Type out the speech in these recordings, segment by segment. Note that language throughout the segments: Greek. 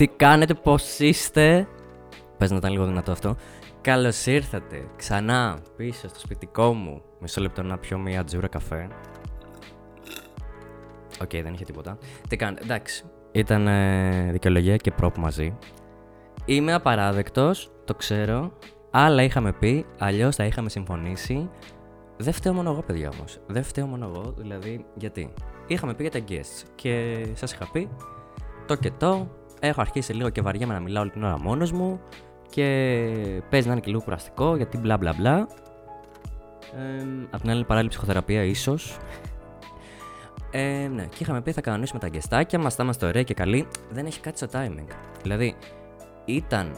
Τι κάνετε, πώς είστε; Πες να ήταν λίγο δυνατό αυτό. Καλώς ήρθατε ξανά πίσω στο σπιτικό μου. Μισό λεπτό να πιω μια τζούρα καφέ. Οκ, δεν είχε τίποτα. Τι κάνετε, εντάξει. Ήταν ε, δικαιολογία και prop μαζί. Είμαι απαράδεκτος, το ξέρω. Άλλα είχαμε πει, αλλιώς τα είχαμε συμφωνήσει. Δεν φταίω μόνο εγώ, παιδιά όμως. Δεν φταίω μόνο εγώ, δηλαδή γιατί; Είχαμε πει για τα guests και σας είχα πει το και το. Έχω αρχίσει λίγο και βαριέμαι να μιλάω όλη την ώρα μόνος μου και παίζει να είναι και λίγο κουραστικό γιατί μπλα μπλα μπλα. Ε, απ' την άλλη, παράλληλη ψυχοθεραπεία, ίσως. Ε, ναι, και είχαμε πει θα κανονίσουμε τα γκεστάκια μας, θα είμαστε ωραίοι και καλοί. Δεν έχει κάτι στο timing. Δηλαδή, ήταν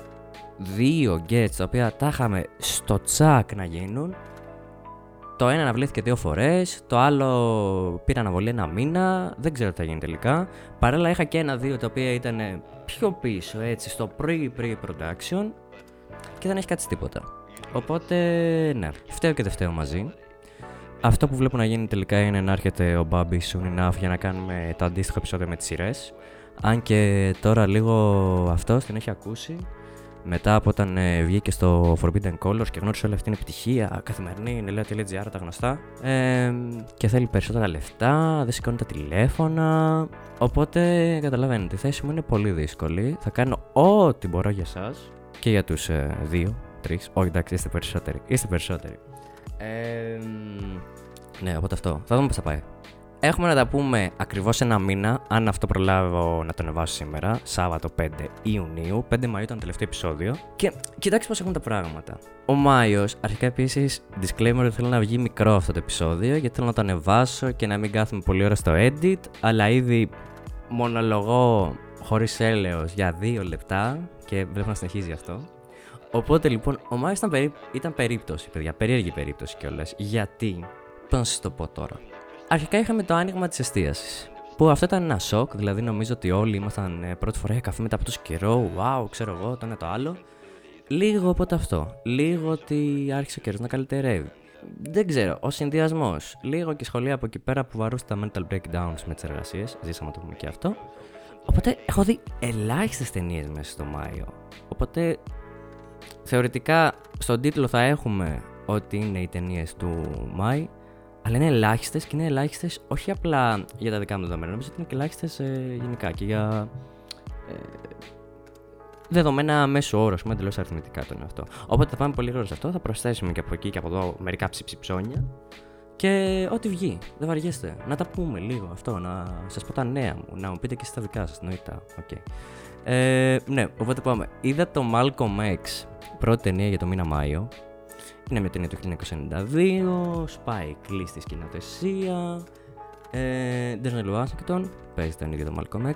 δύο guests τα οποία τα είχαμε στο τσακ να γίνουν το ένα αναβλήθηκε δύο φορές, το άλλο πήρε αναβολή ένα μήνα, δεν ξέρω τι θα γίνει τελικά. Παράλληλα είχα και ένα-δύο τα οποία ήταν πιο πίσω, έτσι, στο pre-pre-production και δεν έχει κάτι τίποτα. Οπότε, ναι, φταίω και δεν φταίω μαζί. Αυτό που βλέπω να γίνει τελικά είναι να έρχεται ο Bobby soon enough για να κάνουμε το αντίστοιχο επεισόδιο με τις σειρές. Αν και τώρα λίγο αυτό την έχει ακούσει μετά από όταν ε, βγήκε στο Forbidden Colors και γνώρισε όλη αυτή την επιτυχία καθημερινή, νελέα.gr, τα γνωστά. Ε, και θέλει περισσότερα λεφτά, δεν σηκώνει τα τηλέφωνα. Οπότε καταλαβαίνετε, η θέση μου είναι πολύ δύσκολη. Θα κάνω ό,τι μπορώ για εσά και για τους ε, δύο, τρεις. Όχι, εντάξει, είστε περισσότεροι. Είστε περισσότεροι. Ε, ναι, οπότε αυτό. Θα δούμε πώς θα πάει. Έχουμε να τα πούμε ακριβώς ένα μήνα, αν αυτό προλάβω να το ανεβάσω σήμερα, Σάββατο 5 Ιουνίου. 5 Μαΐου ήταν το τελευταίο επεισόδιο. Και κοιτάξτε πώς έχουν τα πράγματα. Ο Μάιος, αρχικά επίσης, disclaimer ότι θέλω να βγει μικρό αυτό το επεισόδιο, γιατί θέλω να το ανεβάσω και να μην κάθομαι πολύ ώρα στο edit, αλλά ήδη μονολογώ χωρίς έλεος για 2 λεπτά και βλέπω να συνεχίζει αυτό. Οπότε λοιπόν, ο Μάιο ήταν, περί... ήταν περίπτωση, παιδιά, περίεργη περίπτωση κιόλας. Γιατί, πώς να σα το πω τώρα. Αρχικά είχαμε το άνοιγμα της εστίασης. Που αυτό ήταν ένα σοκ, δηλαδή νομίζω ότι όλοι ήμασταν ε, πρώτη φορά για καφέ μετά από τόσο καιρό. Wow, ξέρω εγώ, το ένα το άλλο. Λίγο οπότε αυτό. Λίγο ότι άρχισε ο καιρός να καλυτερεύει. Δεν ξέρω, ο συνδυασμός. Λίγο και σχολεία από εκεί πέρα που βαρούσε τα mental breakdowns με τις εργασίες. Ζήσαμε το πούμε και αυτό. Οπότε έχω δει ελάχιστες ταινίες μέσα στο Μάιο. Οπότε θεωρητικά στον τίτλο θα έχουμε ότι είναι οι ταινίες του Μάη. Αλλά είναι ελάχιστες και είναι ελάχιστες όχι απλά για τα δικά μου δεδομένα, νομίζω ότι είναι και ελάχιστες ε, γενικά και για ε, δεδομένα μέσω όρο, πούμε εντελώς αριθμητικά το είναι αυτό. Οπότε θα πάμε πολύ γρήγορα σε αυτό, θα προσθέσουμε και από εκεί και από εδώ μερικά ψιψιψόνια και ό,τι βγει. Δεν βαριέστε. Να τα πούμε λίγο αυτό, να σας πω τα νέα μου, να μου πείτε και στα δικά σας. Νοητά. Okay. Ε, ναι, οπότε πάμε. Είδα το Malcolm X, πρώτη ταινία για το μήνα Μάιο. Είναι μια ταινία του 1992, Spike Lee στη σκηνοθεσία, ε, Denzel Washington, παίζει τον ίδιο το Malcolm X.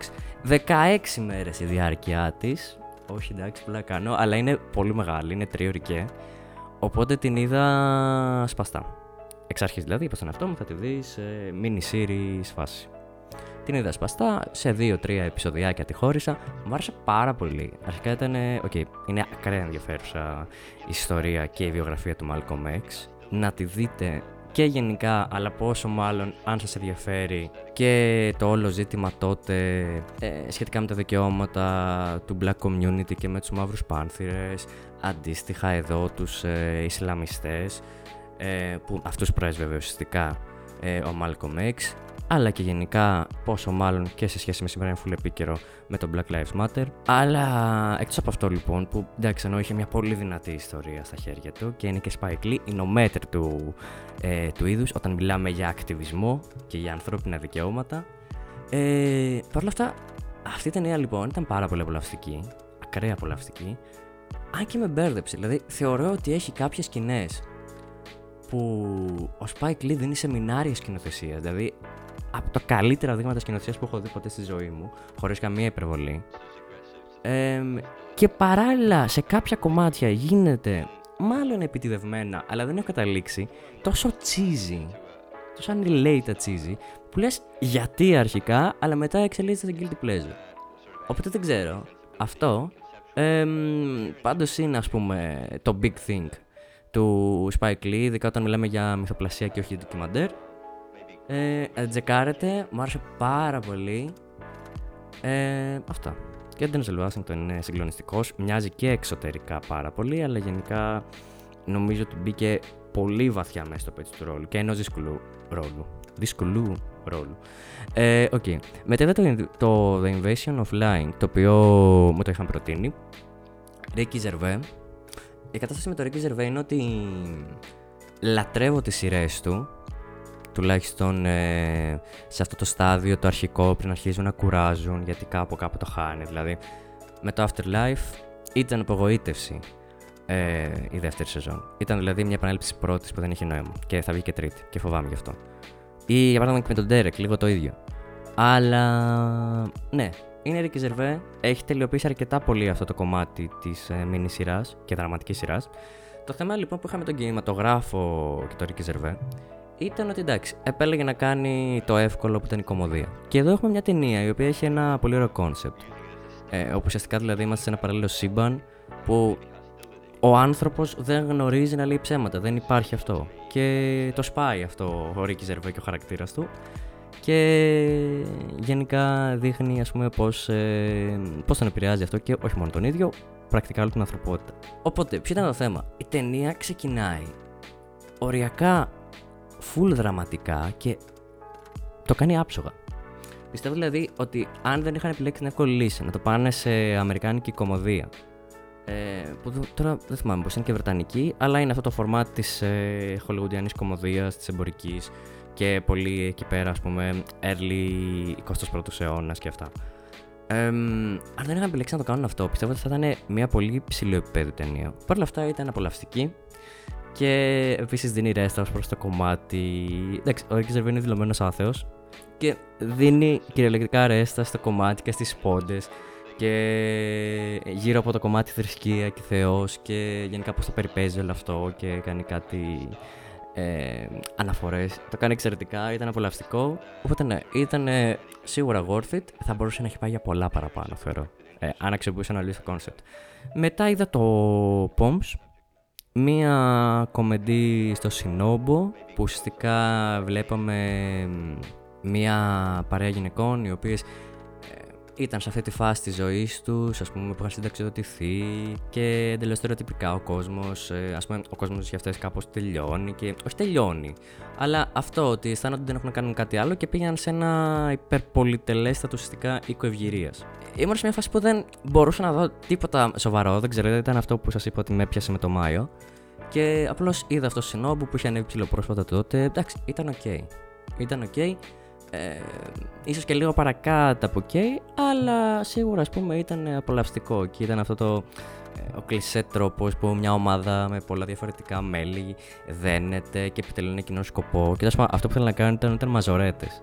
16 μέρες η διάρκεια της, όχι εντάξει πολλά κάνω, αλλά είναι πολύ μεγάλη, είναι τριωρική. Οπότε την είδα σπαστά. Εξ αρχής δηλαδή, είπα στον εαυτό μου, θα τη δεις σε mini series φάση. Την είδα σπαστά, σε δύο-τρία επεισοδιάκια τη χώρισα. Μου άρεσε πάρα πολύ. Αρχικά ήταν. Ok, okay, είναι ακραία ενδιαφέρουσα η ιστορία και η βιογραφία του Malcolm X. Να τη δείτε και γενικά, αλλά πόσο μάλλον αν σας ενδιαφέρει και το όλο ζήτημα τότε ε, σχετικά με τα δικαιώματα του black community και με τους μαύρους πάνθυρες, αντίστοιχα εδώ τους ε, Ισλαμιστές, ε, που αυτούς πρέσβευε ουσιαστικά ε, ο Malcolm X, αλλά και γενικά πόσο μάλλον και σε σχέση με σήμερα είναι full επίκαιρο με το Black Lives Matter. Αλλά εκτός από αυτό λοιπόν, που εντάξει ενώ είχε μια πολύ δυνατή ιστορία στα χέρια του και είναι και Spike Lee, είναι ο μέτρ του, ε, του είδους όταν μιλάμε για ακτιβισμό και για ανθρώπινα δικαιώματα. Ε, Παρ' όλα αυτά, αυτή η ταινία λοιπόν ήταν πάρα πολύ απολαυστική, ακραία απολαυστική, αν και με μπέρδεψε. Δηλαδή, θεωρώ ότι έχει κάποιες σκηνές που ο Spike Lee δίνει σεμινάρια σκηνοθεσίας. Δηλαδή, από τα καλύτερα δείγματα σκηνοθεσίας που έχω δει ποτέ στη ζωή μου, χωρίς καμία υπερβολή. Ε, και παράλληλα σε κάποια κομμάτια γίνεται μάλλον επιτιδευμένα, αλλά δεν έχω καταλήξει, τόσο cheesy, τόσο unrelated cheesy, που λες γιατί αρχικά, αλλά μετά εξελίσσεται σε guilty pleasure. Οπότε δεν ξέρω. Αυτό ε, πάντως είναι ας πούμε το big thing του Spike Lee, ειδικά όταν μιλάμε για μυθοπλασία και όχι για ντοκιμαντέρ. Ε, τζεκάρετε, μου άρεσε πάρα πολύ. Ε, αυτά. Και ο Denzel Washington είναι συγκλονιστικός. Μοιάζει και εξωτερικά πάρα πολύ, αλλά γενικά νομίζω ότι μπήκε πολύ βαθιά μέσα στο πέτσι του ρόλου και ενός δύσκολου ρόλου. Δύσκολου ρόλου. Ε, okay. Μετά είδα το, το The Invasion of Lying, το οποίο μου το είχαν προτείνει. Ricky Gervais. Η κατάσταση με το Ricky Gervais είναι ότι λατρεύω τις σειρές του τουλάχιστον ε, σε αυτό το στάδιο το αρχικό πριν αρχίζουν να κουράζουν γιατί κάπου κάπου το χάνει. Δηλαδή με το Afterlife ήταν απογοήτευση ε, η δεύτερη σεζόν. Ήταν δηλαδή μια επανάληψη πρώτης που δεν είχε νόημα. Και θα βγει και τρίτη και φοβάμαι γι' αυτό. Ή για παράδειγμα και με τον Derek λίγο το ίδιο. Αλλά ναι είναι Ricky Gervais, έχει τελειοποιήσει αρκετά πολύ αυτό το κομμάτι της ε, μίνι σειράς και δραματικής σειράς. Το θέμα λοιπόν που είχαμε τον κινηματογράφο και το Ricky Gervais ήταν ότι εντάξει, επέλεγε να κάνει το εύκολο που ήταν η κωμωδία. Και εδώ έχουμε μια ταινία η οποία έχει ένα πολύ ωραίο concept. Ε, όπου ουσιαστικά δηλαδή είμαστε σε ένα παράλληλο σύμπαν που ο άνθρωπος δεν γνωρίζει να λέει ψέματα. Δεν υπάρχει αυτό. Και το σπάει αυτό ο Ricky Gervais και ο χαρακτήρας του. Και γενικά δείχνει ας πούμε πώς, ε, πώς τον επηρεάζει αυτό και όχι μόνο τον ίδιο, πρακτικά όλη την ανθρωπότητα. Οπότε, ποιο ήταν το θέμα; Η ταινία ξεκινάει οριακά full δραματικά και το κάνει άψογα. Πιστεύω δηλαδή ότι αν δεν είχαν επιλέξει την εύκολη λύση να το πάνε σε αμερικάνικη κομμωδία. Ε, που τώρα δεν θυμάμαι πώς είναι και βρετανική, αλλά είναι αυτό το φορμάτ της ε, χολιγουντιανής κομμωδίας, της εμπορικής και πολύ εκεί πέρα, ας πούμε, early 21ου αιώνας και αυτά. Ε, αν δεν είχαν επιλέξει να το κάνουν αυτό, πιστεύω ότι θα ήταν μια πολύ ψηλό επίπεδο ταινία. Παρ' όλα αυτά ήταν απολαυστική. Και επίσης δίνει ρέστα προς το κομμάτι. Εντάξει, ο Ρίκη είναι δηλωμένος άθεος. Και δίνει κυριολεκτικά ρέστα στο κομμάτι και στις πόντες. Και γύρω από το κομμάτι θρησκεία και Θεός. Και γενικά πώς το περιπέζει όλο αυτό. Και κάνει κάτι ε, αναφορές. Το κάνει εξαιρετικά, ήταν απολαυστικό. Οπότε ναι, ήταν σίγουρα worth it. Θα μπορούσε να έχει πάει για πολλά παραπάνω, θεωρώ. Ε, αν αξιοποιούσε να λύσει το concept. Μετά είδα το Poms μία κομμεντή στο Σινόμπο που ουσιαστικά βλέπαμε μία παρέα γυναικών οι οποίες ε, ήταν σε αυτή τη φάση της ζωής τους, ας πούμε, που είχαν συνταξιδοτηθεί και εντελώς στερεοτυπικά ο κόσμος, ε, ας πούμε, ο κόσμος για αυτές κάπως τελειώνει και όχι τελειώνει, αλλά αυτό ότι αισθάνονται ότι δεν έχουν να κάνουν κάτι άλλο και πήγαν σε ένα υπερπολιτελέστατο ουσιαστικά οίκο ευγηρίας. Ήμουν σε μια φάση που δεν μπορούσα να δω τίποτα σοβαρό, δεν ξέρω, ήταν αυτό που σας είπα ότι με έπιασε με το Μάιο. Και απλώς είδα αυτό το Σινόμπου που είχε ανέβει ψιλοπρόσφατα τότε. Εντάξει, ήταν οκ. Ήταν ok. Okay. Ε, ίσως και λίγο παρακάτω από ok, αλλά σίγουρα ας πούμε ήταν απολαυστικό και ήταν αυτό το ε, ο κλισέ τρόπος που μια ομάδα με πολλά διαφορετικά μέλη δένεται και επιτελούν ένα κοινό σκοπό. Και αυτό που θέλουν να κάνουν ήταν, ήταν μαζορέτες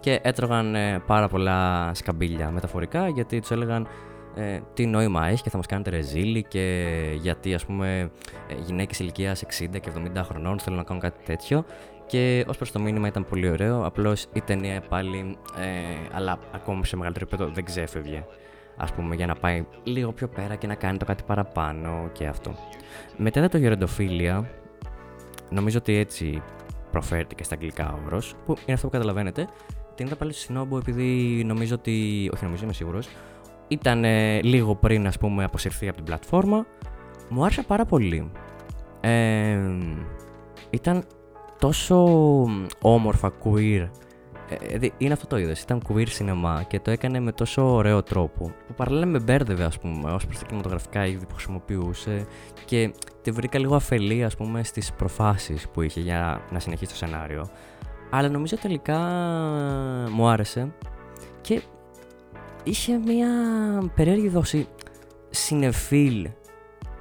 και έτρωγαν ε, πάρα πολλά σκαμπίλια μεταφορικά γιατί τους έλεγαν ε, τι νόημα έχει και θα μας κάνετε ρεζίλι και γιατί ας πούμε ε, γυναίκες ηλικίας 60 και 70 χρονών θέλουν να κάνουν κάτι τέτοιο και ως προς το μήνυμα ήταν πολύ ωραίο απλώς η ταινία πάλι ε, αλλά ακόμα σε μεγαλύτερο επίπεδο δεν ξέφευγε ας πούμε για να πάει λίγο πιο πέρα και να κάνει το κάτι παραπάνω και αυτό μετά το γεροντοφίλια νομίζω ότι έτσι προφέρεται και στα αγγλικά όρος, που είναι αυτό που καταλαβαίνετε. Την είδα πάλι στο Σινόμπο επειδή νομίζω ότι. Όχι, νομίζω, είμαι σίγουρος. Ήταν ε, λίγο πριν, ας πούμε, αποσυρθεί από την πλατφόρμα. Μου άρεσε πάρα πολύ. Ε, ήταν τόσο όμορφα queer ε, είναι αυτό το είδος. Ήταν queer cinema και το έκανε με τόσο ωραίο τρόπο. Που παράλληλα με μπέρδευε, ας πούμε, ως προς τα κινηματογραφικά είδη που χρησιμοποιούσε και τη βρήκα λίγο αφελή, ας πούμε, στις προφάσεις που είχε για να συνεχίσει το σενάριο. Αλλά νομίζω τελικά μου άρεσε και είχε μια περίεργη δόση συνεφίλ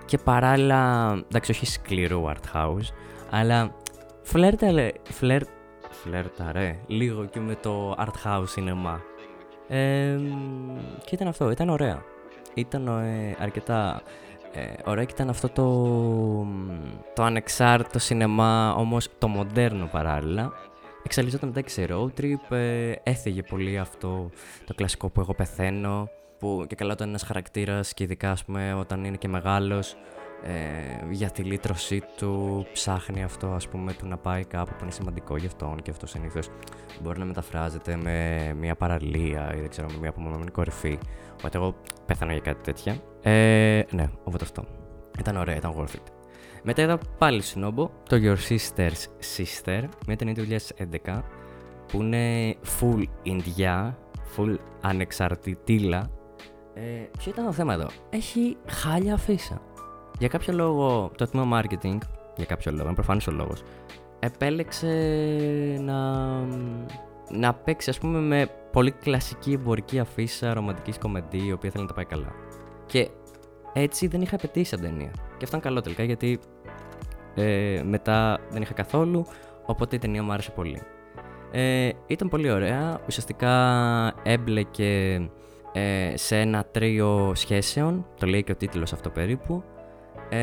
και παράλληλα, εντάξει όχι σκληρού art house, αλλά φλέρτα, φλερ, φλερταρέ λίγο και με το art house cinema. Ε, και ήταν αυτό, ήταν ωραία. Ήταν ε, αρκετά ε, ωραία και ήταν αυτό το, το ανεξάρτητο σινεμά, όμως το μοντέρνο παράλληλα. Εξαλειζόταν μετά και σε road trip, ε, έφυγε πολύ αυτό το κλασικό που εγώ πεθαίνω, που και καλά όταν ένας χαρακτήρας και ειδικά ας πούμε όταν είναι και μεγάλος, ε, για τη λύτρωσή του ψάχνει αυτό ας πούμε του να πάει κάπου που είναι σημαντικό για αυτόν και αυτό συνήθως μπορεί να μεταφράζεται με μια παραλία ή δεν ξέρω με μια απομονωμένη κορυφή οπότε εγώ πέθανα για κάτι τέτοια ε, ναι, οπότε αυτό ήταν ωραία, ήταν worth it μετά είδα πάλι συνόμπο το Your Sister's Sister με την του 2011 που είναι full Ινδιά, full ανεξαρτητήλα ε, ποιο ήταν το θέμα εδώ; Έχει χάλια αφίσα. Για κάποιο λόγο το τμήμα marketing, για κάποιο λόγο, είναι προφανής ο λόγος, επέλεξε να, να παίξει ας πούμε με πολύ κλασική εμπορική αφίσα ρομαντικής κομμεντή η οποία θέλει να τα πάει καλά. Και έτσι δεν είχα πετύχει σαν ταινία. Και αυτό είναι καλό τελικά γιατί ε, μετά δεν είχα καθόλου, οπότε η ταινία μου άρεσε πολύ. Ε, ήταν πολύ ωραία, ουσιαστικά έμπλεκε ε, σε ένα τρίο σχέσεων, το λέει και ο τίτλος αυτό περίπου, ε,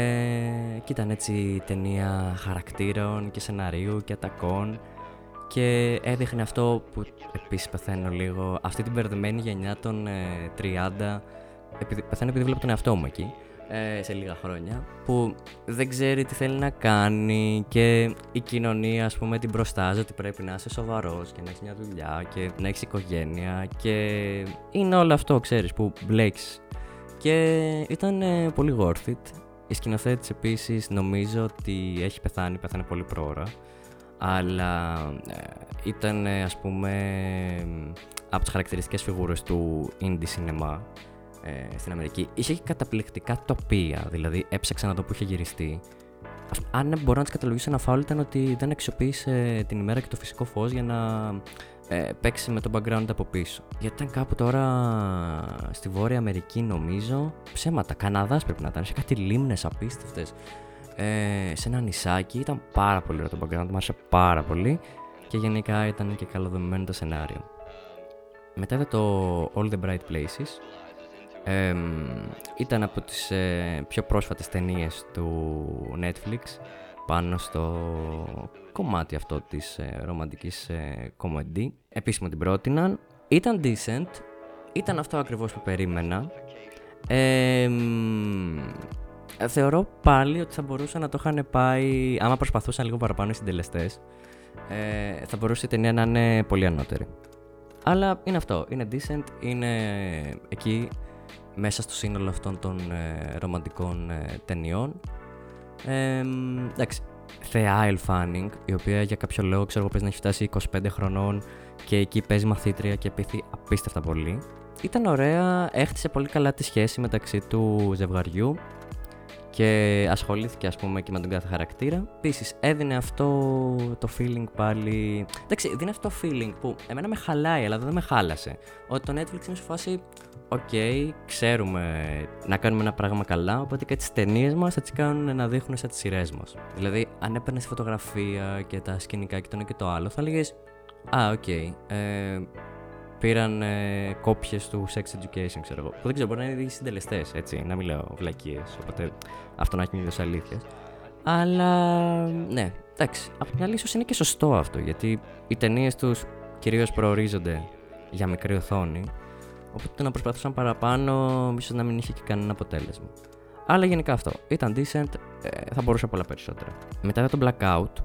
και ήταν έτσι ταινία χαρακτήρων και σεναρίου και ατακών και έδειχνε αυτό που επίσης πεθαίνω λίγο, αυτή την μπερδεμένη γενιά των ε, 30, επειδή, πεθαίνω επειδή βλέπω τον εαυτό μου εκεί, ε, σε λίγα χρόνια, που δεν ξέρει τι θέλει να κάνει και η κοινωνία ας πούμε την προστάζει ότι πρέπει να είσαι σοβαρός και να έχεις μια δουλειά και να έχεις οικογένεια και είναι όλο αυτό ξέρεις που μπλέξεις και ήταν ε, πολύ worth it η σκηνοθέτης επίσης νομίζω ότι έχει πεθάνει, πέθανε πολύ πρόωρα. Αλλά ε, ήταν ας πούμε από τις χαρακτηριστικές φιγούρες του indie cinema ε, στην Αμερική. Είχε καταπληκτικά τοπία, δηλαδή έψαξα να δω που είχε γυριστεί. αν μπορώ να τις καταλογίσω ένα φάουλ ήταν ότι δεν αξιοποίησε την ημέρα και το φυσικό φως για να ε, παίξει με το background από πίσω. Γιατί ήταν κάπου τώρα στη Βόρεια Αμερική νομίζω, ψέματα, Καναδάς πρέπει να ήταν, σε κάτι λίμνες απίστευτες, ε, σε ένα νησάκι, ήταν πάρα πολύ ωραίο το background, μου άρεσε πάρα πολύ. Και γενικά ήταν και καλοδομημένο το σενάριο. Μετά είδα το All the Bright Places, ε, ήταν από τις ε, πιο πρόσφατες ταινίες του Netflix πάνω στο κομμάτι αυτό της ε, ρομαντικής ε, κομμεντή. Επίσημα την πρότειναν. Ήταν decent. Ήταν αυτό ακριβώς που περίμενα. Ε, θεωρώ πάλι ότι θα μπορούσαν να το είχαν πάει, άμα προσπαθούσαν λίγο παραπάνω οι συντελεστές, ε, θα μπορούσε η ταινία να είναι πολύ ανώτερη. Αλλά είναι αυτό, είναι decent, είναι εκεί μέσα στο σύνολο αυτών των ε, ρομαντικών ε, ταινιών. Ε, εντάξει, θεά Ελφάνινγκ, η οποία για κάποιο λόγο ξέρω εγώ να έχει φτάσει 25 χρονών και εκεί παίζει μαθήτρια και πείθει απίστευτα πολύ. Ήταν ωραία, έχτισε πολύ καλά τη σχέση μεταξύ του ζευγαριού και ασχολήθηκε ας πούμε και με τον κάθε χαρακτήρα. Επίσης, έδινε αυτό το feeling πάλι. Εντάξει, δίνει αυτό το feeling που εμένα με χαλάει, αλλά δεν με χάλασε. Ότι το Netflix είναι σε φάση. Ok, okay, ξέρουμε να κάνουμε ένα πράγμα καλά, οπότε και τις ταινίες μας θα τις κάνουν να δείχνουν σαν τις σειρές μας. Δηλαδή, αν έπαιρνες τη φωτογραφία και τα σκηνικά και το ένα και το άλλο, θα έλεγες. Α, ok. Okay, ε, πήραν ε, κόπιες του Sex Education, ξέρω εγώ. Που δεν ξέρω, μπορεί να είναι οι συντελεστές, έτσι, να μην λέω βλακίες. Οπότε αυτό να έχει μια αλήθεια. Αλλά ναι, εντάξει. Από την άλλη, ίσως είναι και σωστό αυτό, γιατί οι ταινίες τους κυρίως προορίζονται για μικρή οθόνη. Οπότε να προσπαθούσαν παραπάνω, ίσως να μην είχε και κανένα αποτέλεσμα. Αλλά γενικά αυτό. Ήταν decent, ε, θα μπορούσα πολλά περισσότερα. Μετά για το blackout.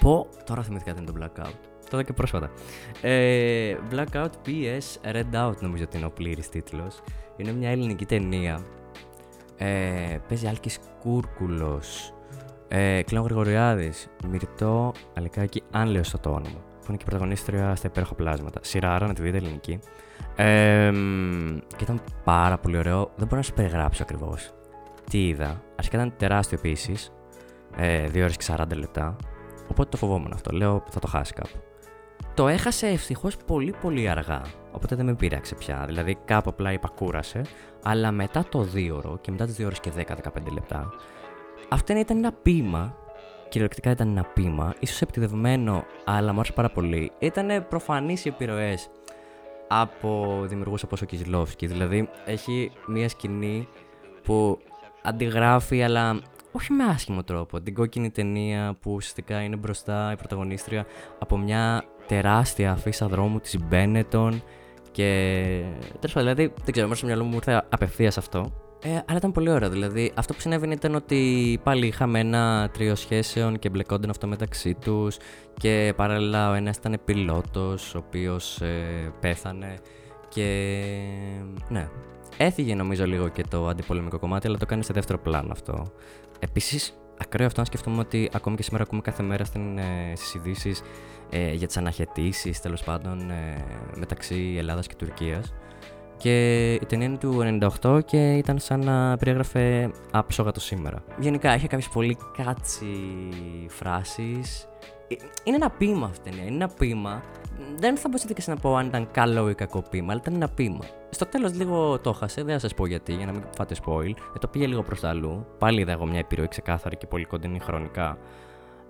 Πω, τώρα θυμηθήκα τι είναι το blackout το είδα και πρόσφατα. Ε, Blackout PS Red Out νομίζω ότι είναι ο πλήρης τίτλος. Είναι μια ελληνική ταινία. Ε, παίζει Άλκης Κούρκουλος, ε, Κλέον Γρηγοριάδης, Μυρτό Αλικάκη, αν λέω στο το όνομα. Που είναι και πρωταγωνίστρια στα υπέροχα πλάσματα. Σειράρα να τη δείτε ελληνική. Ε, και ήταν πάρα πολύ ωραίο. Δεν μπορώ να σας περιγράψω ακριβώς τι είδα. Αρχικά ήταν τεράστιο επίσης. Ε, 2 ώρες και 40 λεπτά. Οπότε το φοβόμουν αυτό. Λέω θα το χάσει κάπου. Το έχασε ευτυχώς πολύ πολύ αργά. Οπότε δεν με πείραξε πια. Δηλαδή κάπου απλά υπακούρασε. Αλλά μετά το 2 ώρο και μετά τις 2 ώρες και 10-15 λεπτά. Αυτό ήταν ένα πείμα. Κυριολεκτικά ήταν ένα πείμα. ίσως επιτεδευμένο, αλλά μου άρεσε πάρα πολύ. Ήταν προφανείς οι επιρροές από δημιουργούς όπως ο Κιζλόφσκι. Δηλαδή έχει μία σκηνή που αντιγράφει, αλλά όχι με άσχημο τρόπο. Την κόκκινη ταινία που ουσιαστικά είναι μπροστά η πρωταγωνίστρια από μια τεράστια αφίσα δρόμου της Μπένετον και. Τέλος πάντων, δηλαδή δεν ξέρω, μέσα στο μυαλό μου ήρθε απευθείας αυτό. Ε, αλλά ήταν πολύ ωραίο. Δηλαδή, αυτό που συνέβαινε ήταν ότι πάλι είχαμε ένα τρίο σχέσεων και μπλεκόντων αυτό μεταξύ τους. Και παράλληλα ο ένας ήταν πιλότος, ο οποίος ε, πέθανε. Και ναι, έφυγε νομίζω λίγο και το αντιπολεμικό κομμάτι, αλλά το κάνει σε δεύτερο πλάνο αυτό. Επίσης, ακραίο αυτό να σκεφτούμε ότι ακόμη και σήμερα ακούμε κάθε μέρα στην, ε, στις ειδήσεις ε, για τις αναχαιτήσεις τέλος πάντων ε, μεταξύ Ελλάδας και Τουρκίας και η ταινία είναι του 98 και ήταν σαν να περιέγραφε άψογα το σήμερα. Γενικά είχε κάποιες πολύ κάτσι φράσεις. Ε, είναι ένα ποίημα αυτή η ταινία. Είναι ένα ποίημα. Δεν θα μπορούσα να πω αν ήταν καλό ή κακό ποίημα, αλλά ήταν ένα ποίημα. Στο τέλος λίγο το χάσε, δεν θα σας πω γιατί, για να μην φάτε spoil. Ε, το πήγε λίγο προς τα αλλού. Πάλι είδα εγώ μια επιρροή ξεκάθαρη και πολύ κοντινή χρονικά.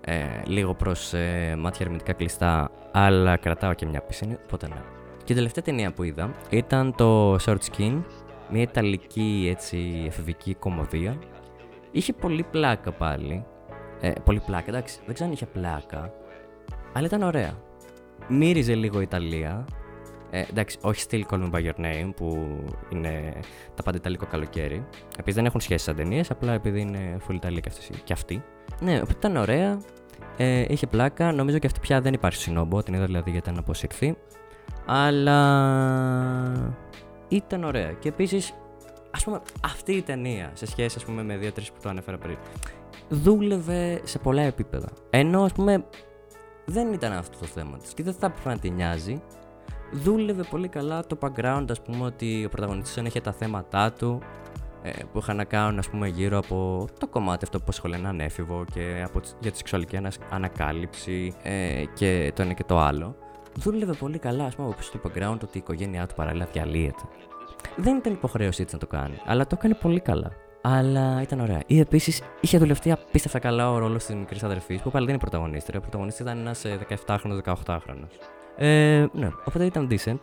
Ε, λίγο προς ε, μάτια ερμητικά κλειστά, αλλά κρατάω και μια πίσινη, οπότε ναι. Και η τελευταία ταινία που είδα ήταν το Short Skin, μια ιταλική έτσι εφηβική κομμωδία. Είχε πολύ πλάκα πάλι. Ε, πολύ πλάκα, εντάξει, δεν ξέρω αν είχε πλάκα, αλλά ήταν ωραία. Μύριζε λίγο Ιταλία. Ε, εντάξει, όχι στυλ Call Me By Your Name που είναι τα πάντα Ιταλικό καλοκαίρι. Επίσης δεν έχουν σχέση σαν ταινίες, απλά επειδή είναι full Ιταλία και, αυτή. Ναι, οπότε ήταν ωραία. Ε, είχε πλάκα. Νομίζω και αυτή πια δεν υπάρχει συνόμπο. Την είδα δηλαδή γιατί ήταν αποσυρθεί. Αλλά ήταν ωραία. Και επίσης, ας πούμε, αυτή η ταινία σε σχέση ας πούμε, με δύο-τρει που το ανέφερα πριν, δούλευε σε πολλά επίπεδα. Ενώ ας πούμε δεν ήταν αυτό το θέμα της και δεν θα έπρεπε να τη νοιάζει. Δούλευε πολύ καλά το background, ας πούμε, ότι ο πρωταγωνιστής δεν είχε τα θέματα του ε, που είχαν να κάνουν ας πούμε, γύρω από το κομμάτι αυτό που ασχολεί έναν έφηβο και από, για τη σεξουαλική ανακάλυψη ε, και το ένα και το άλλο δούλευε πολύ καλά, ας πούμε, από στο background ότι η οικογένειά του παράλληλα διαλύεται. Δεν ήταν υποχρέωσή τη να το κάνει, αλλά το έκανε πολύ καλά. Αλλά ήταν ωραία. Ή επίσης είχε δουλευτεί απίστευτα καλά ο ρόλος της μικρής αδερφής, που πάλι δεν είναι πρωταγωνίστρια. Ο πρωταγωνιστή ήταν ένας 17χρονο, 18χρονο. Ε, ναι, οπότε ήταν decent.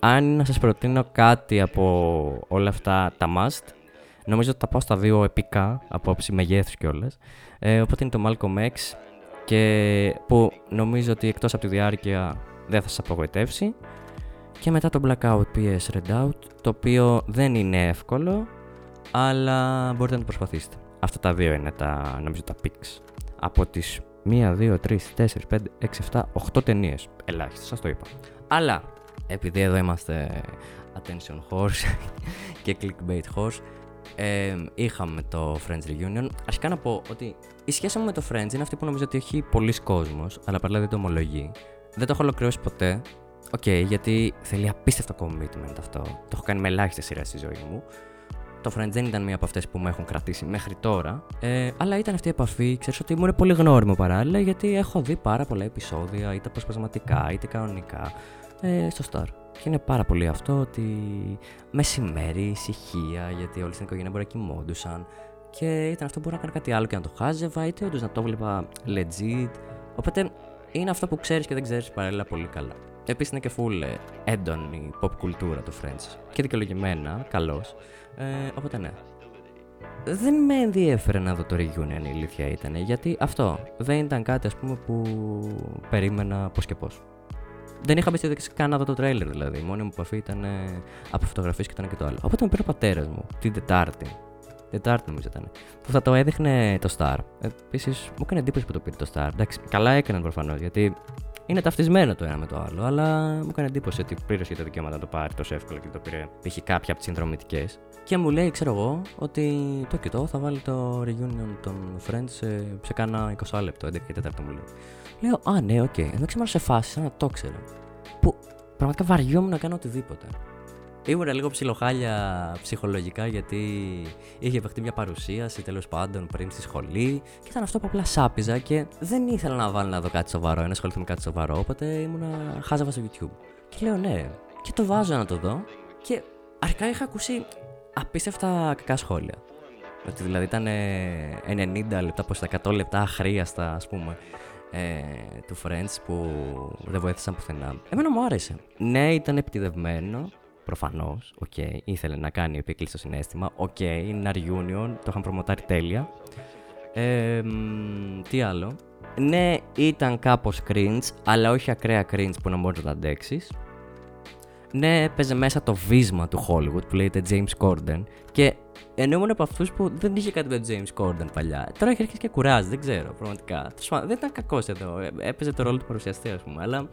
Αν να σας προτείνω κάτι από όλα αυτά τα must, νομίζω ότι θα πάω στα δύο επικά από όψη μεγέθους κιόλας. Ε, οπότε είναι το Malcolm X και που νομίζω ότι εκτός από τη διάρκεια δεν θα σας απογοητεύσει. Και μετά το Blackout PS Redout, το οποίο δεν είναι εύκολο, αλλά μπορείτε να το προσπαθήσετε. Αυτά τα δύο είναι τα, νομίζω, τα picks. Από τις 1, 2, 3, 4, 5, 6, 7, 8 ταινίες. Ελάχιστα, σας το είπα. Αλλά, επειδή εδώ είμαστε attention horse και clickbait horse, ε, είχαμε το Friends Reunion. Αρχικά να πω ότι η σχέση μου με το Friends είναι αυτή που νομίζω ότι έχει πολύς κόσμος, αλλά παράλληλα δεν το ομολογεί. Δεν το έχω ολοκληρώσει ποτέ. OK, okay, γιατί θέλει απίστευτο commitment αυτό. Το έχω κάνει με ελάχιστε σειρές στη ζωή μου. Το Friends δεν ήταν μία από αυτές που με έχουν κρατήσει μέχρι τώρα. Ε, αλλά ήταν αυτή η επαφή. Ξέρεις ότι μου είναι πολύ γνώριμο παράλληλα γιατί έχω δει πάρα πολλά επεισόδια, είτε αποσπασματικά είτε κανονικά, ε, στο Star. Και είναι πάρα πολύ αυτό ότι μεσημέρι, ησυχία, γιατί όλοι στην οικογένεια μπορεί να κοιμόντουσαν. Και ήταν αυτό που μπορούσα να κάνω κάτι άλλο και να το χάζευα, είτε όντως να το βλέπα legit. Οπότε είναι αυτό που ξέρεις και δεν ξέρεις παράλληλα πολύ καλά. Επίσης είναι και full ε, έντονη pop κουλτούρα το Friends. Και δικαιολογημένα, καλώς. Ε, οπότε ναι. Δεν με ενδιέφερε να δω το reunion, η αλήθεια ήταν. Γιατί αυτό δεν ήταν κάτι, ας πούμε, που περίμενα πώς και πώς. Δεν είχα μπει καν να δω το τρέλερ δηλαδή. Η μόνη μου επαφή ήταν ε, από φωτογραφίες και ήταν και το άλλο. Οπότε με πήρε ο πατέρας μου την Τετάρτη Τετάρτη νομίζω ήταν. Που θα το έδειχνε το Star. Επίσης μου έκανε εντύπωση που το πήρε το Star. Εντάξει, καλά έκαναν προφανώς γιατί είναι ταυτισμένο το ένα με το άλλο. Αλλά μου έκανε εντύπωση ότι πλήρωσε το δικαίωμα να το πάρει τόσο εύκολα και το πήρε π.χ. κάποια από τις συνδρομητικές. Και μου λέει, ξέρω εγώ, ότι το κοιτώ, θα βάλει το reunion των Friends σε, σε κάνα 20 λεπτό, 11 και 4 μου λέει. Λέω, Α, ναι, OK. Okay. Εντάξει, σε φάση, σαν να το ξέρω. Που πραγματικά βαριόμουν να κάνω οτιδήποτε. Ήμουν λίγο ψιλοχάλια ψυχολογικά γιατί είχε παιχτεί μια παρουσίαση τέλος πάντων πριν στη σχολή και ήταν αυτό που απλά σάπιζα και δεν ήθελα να βάλω να δω κάτι σοβαρό, να ασχοληθώ με κάτι σοβαρό. Οπότε ήμουνα χάζαβα στο YouTube. Και λέω ναι, και το βάζω να το δω και αρχικά είχα ακούσει απίστευτα κακά σχόλια. Ότι δηλαδή ήταν 90 λεπτά προ τα 100 λεπτά αχρίαστα, ας πούμε, ε, του Friends που δεν βοήθησαν πουθενά. Εμένα μου άρεσε. Ναι, ήταν επιτηδευμένο, Προφανώς, OK, okay, ήθελε να κάνει επίκληση στο συναίσθημα. OK, okay, είναι ένα reunion, το είχαν προμοτάρει τέλεια. Ε, τι άλλο. Ναι, ήταν κάπως cringe, αλλά όχι ακραία cringe που να μπορείς να το αντέξεις. ναι, έπαιζε μέσα το βύσμα του Hollywood που λέγεται James Corden. Και ενώ ήμουν από αυτούς που δεν είχε κάτι με τον James Corden παλιά. Τώρα έχει αρχίσει και κουράζει, δεν ξέρω πραγματικά. Δεν ήταν κακός εδώ. Ε, έπαιζε το ρόλο του παρουσιαστή, ας πούμε. Αλλά.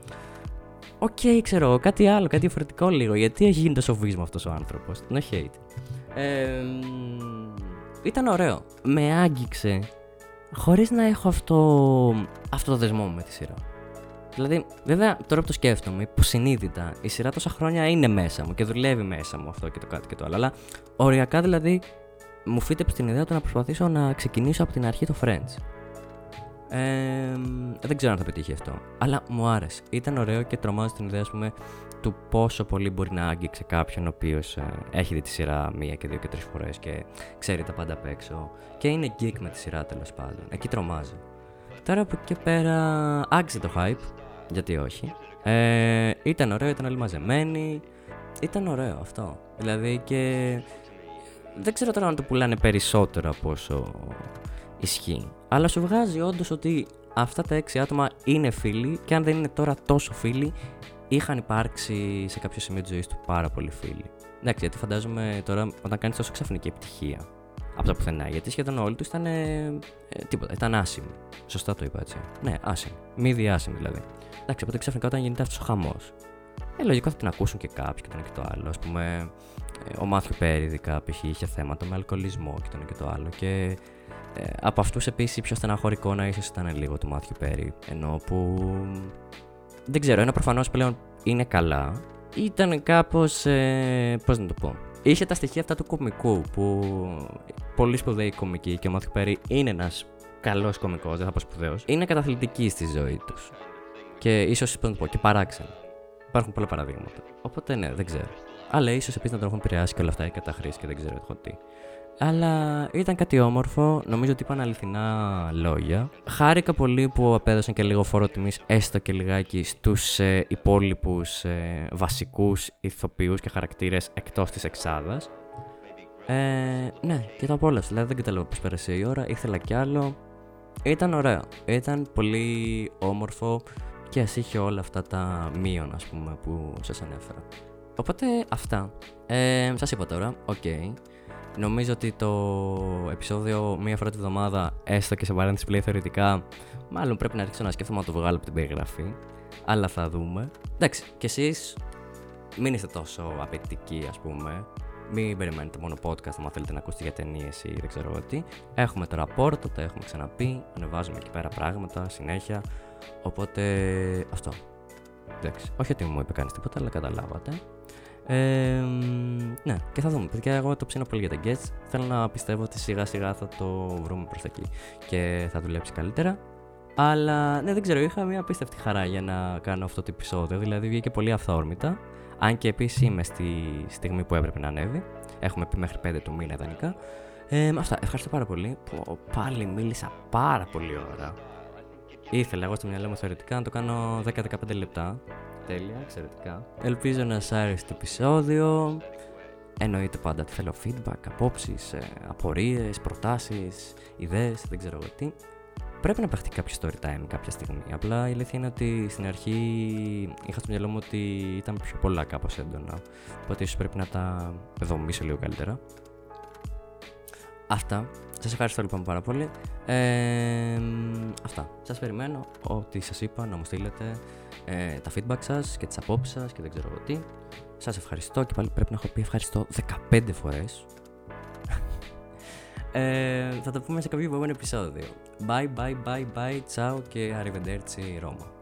OK, okay, ξέρω, κάτι άλλο, κάτι διαφορετικό λίγο. Γιατί έχει γίνει τόσο βύσμα αυτός ο άνθρωπος. No hate. Ε, ήταν ωραίο. Με άγγιξε χωρίς να έχω αυτό, αυτό το δεσμό με τη σειρά. Δηλαδή, βέβαια, τώρα που το σκέφτομαι, υποσυνείδητα, η σειρά τόσα χρόνια είναι μέσα μου και δουλεύει μέσα μου αυτό και το κάτι και το άλλο. Αλλά οριακά δηλαδή μου φύτεψε την ιδέα του να προσπαθήσω να ξεκινήσω από την αρχή το Friends. Ε, δεν ξέρω αν θα πετύχει αυτό. Αλλά μου άρεσε. Ήταν ωραίο και τρομάζει την ιδέα, ας πούμε, του πόσο πολύ μπορεί να άγγιξε κάποιον ο οποίος ε, έχει δει τη σειρά μία και δύο και τρεις φορές και ξέρει τα πάντα απ' έξω. Και είναι geek με τη σειρά τέλος πάντων. Εκεί τρομάζει. Τώρα από εκεί και πέρα άγγιξε το hype. Γιατί όχι. Ε, ήταν ωραίο, ήταν όλοι μαζεμένοι. Ήταν ωραίο αυτό. Δηλαδή και. Δεν ξέρω τώρα αν το πουλάνε περισσότερο από όσο ισχύει. Αλλά σου βγάζει όντως ότι αυτά τα έξι άτομα είναι φίλοι και αν δεν είναι τώρα τόσο φίλοι, είχαν υπάρξει σε κάποιο σημείο της ζωής του πάρα πολλοί φίλοι. Εντάξει, γιατί φαντάζομαι τώρα όταν κάνεις τόσο ξαφνική επιτυχία από τα πουθενά, γιατί σχεδόν όλοι του ήταν. Ε, τίποτα, ήταν άσημοι. Σωστά το είπα έτσι. Ναι, άσημοι. Μη διάσημοι δηλαδή. Εντάξει, οπότε ξαφνικά όταν γίνεται αυτός ο χαμός. Ε, λογικό θα την ακούσουν και κάποιοι και το ένα και το άλλο. Α πούμε, ε, ο Μάθιο Πέρι, ειδικά π.χ. είχε θέματα με αλκοολισμό και το ένα και το άλλο. Και ε, από αυτούς επίσης πιο στεναχωρικό να ίσω ήταν λίγο του Μάθιο Πέρι. Ενώ που. Δεν ξέρω, ένα προφανώς πλέον είναι καλά. Ήταν κάπως. Ε, Πώς να το πω. Είχε τα στοιχεία αυτά του κομικού που. Πολύ σπουδαίοι κομικοί και ο Μάθιο Πέρι είναι ένας καλός κομικός, δεν θα πω σπουδαίος. Είναι καταθλιπτικοί στη ζωή τους. Και ίσως πω και παράξενο. Υπάρχουν πολλά παραδείγματα. Οπότε ναι, δεν ξέρω. Αλλά ίσως επίσης να τον έχουν επηρεάσει και όλα αυτά οι καταχρήσεις και δεν ξέρω έχω τι. Αλλά ήταν κάτι όμορφο, νομίζω ότι είπαν αληθινά λόγια. Χάρηκα πολύ που απέδωσαν και λίγο φόρο τιμής, έστω και λιγάκι, στους ε, υπόλοιπους ε, βασικούς ηθοποιούς και χαρακτήρες εκτός της Εξάδας. Ε, ναι, και το απόλαυσα. Δηλαδή δεν κατάλαβα πώς πέρασε η ώρα, ήθελα κι άλλο. Ήταν ωραίο. Ήταν πολύ όμορφο και ας είχε όλα αυτά τα μείον ας πούμε που σας ανέφερα. Οπότε αυτά. Ε, σας είπα τώρα, OK. Okay. Νομίζω ότι το επεισόδιο μία φορά τη βδομάδα, έστω και σε παρένθεση πλέον θεωρητικά, μάλλον πρέπει να αρχίσω να σκέφτομαι να το βγάλω από την περιγραφή. Αλλά θα δούμε. Εντάξει, κι εσείς μην είστε τόσο απαιτητικοί ας πούμε. Μην περιμένετε μόνο podcast, αν θέλετε να ακούσετε για ταινίες ή δεν ξέρω τι. Έχουμε τώρα portal, τα έχουμε ξαναπεί. Ανεβάζουμε εκεί πέρα πράγματα συνέχεια. Οπότε αυτό. Εντάξει. Όχι ότι μου είπε κανείς τίποτα, αλλά καταλάβατε. Ε, ναι, και θα δούμε. Παιδιά, εγώ το ψήνω πολύ για τα guests. Θέλω να πιστεύω ότι σιγά σιγά θα το βρούμε προς εκεί και θα δουλέψει καλύτερα. Αλλά ναι, δεν ξέρω, είχα μια απίστευτη χαρά για να κάνω αυτό το επεισόδιο. Δηλαδή βγήκε πολύ αυθόρμητα. Αν και επίσης είμαι στη στιγμή που έπρεπε να ανέβει. Έχουμε πει μέχρι 5 του μήνα ιδανικά. Ε, αυτά. Ευχαριστώ πάρα πολύ. Που πάλι μίλησα πάρα πολύ ώρα. Ήθελα εγώ στο μυαλό μου θεωρητικά να το κάνω 10-15 λεπτά. Τέλεια, εξαιρετικά. Ελπίζω να σας άρεσε το επεισόδιο. Εννοείται πάντα ότι θέλω feedback, απόψεις, ε, απορίες, προτάσεις, ιδέες, δεν ξέρω εγώ τι. Πρέπει να παιχτεί κάποιο story time κάποια στιγμή. Απλά η αλήθεια είναι ότι στην αρχή είχα στο μυαλό μου ότι ήταν πιο πολλά κάπως έντονα. Οπότε ίσως πρέπει να τα δομήσω λίγο καλύτερα. Αυτά. Σας ευχαριστώ λοιπόν πάρα πολύ. Ε, αυτά. Σας περιμένω ό,τι σας είπα να μου στείλετε ε, τα feedback σας και τις απόψεις σας και δεν ξέρω τι. Σας ευχαριστώ και πάλι πρέπει να έχω πει ευχαριστώ 15 φορές. ε, θα τα πούμε σε κάποιο επόμενο επεισόδιο. Bye bye bye bye, ciao και arrivederci Roma.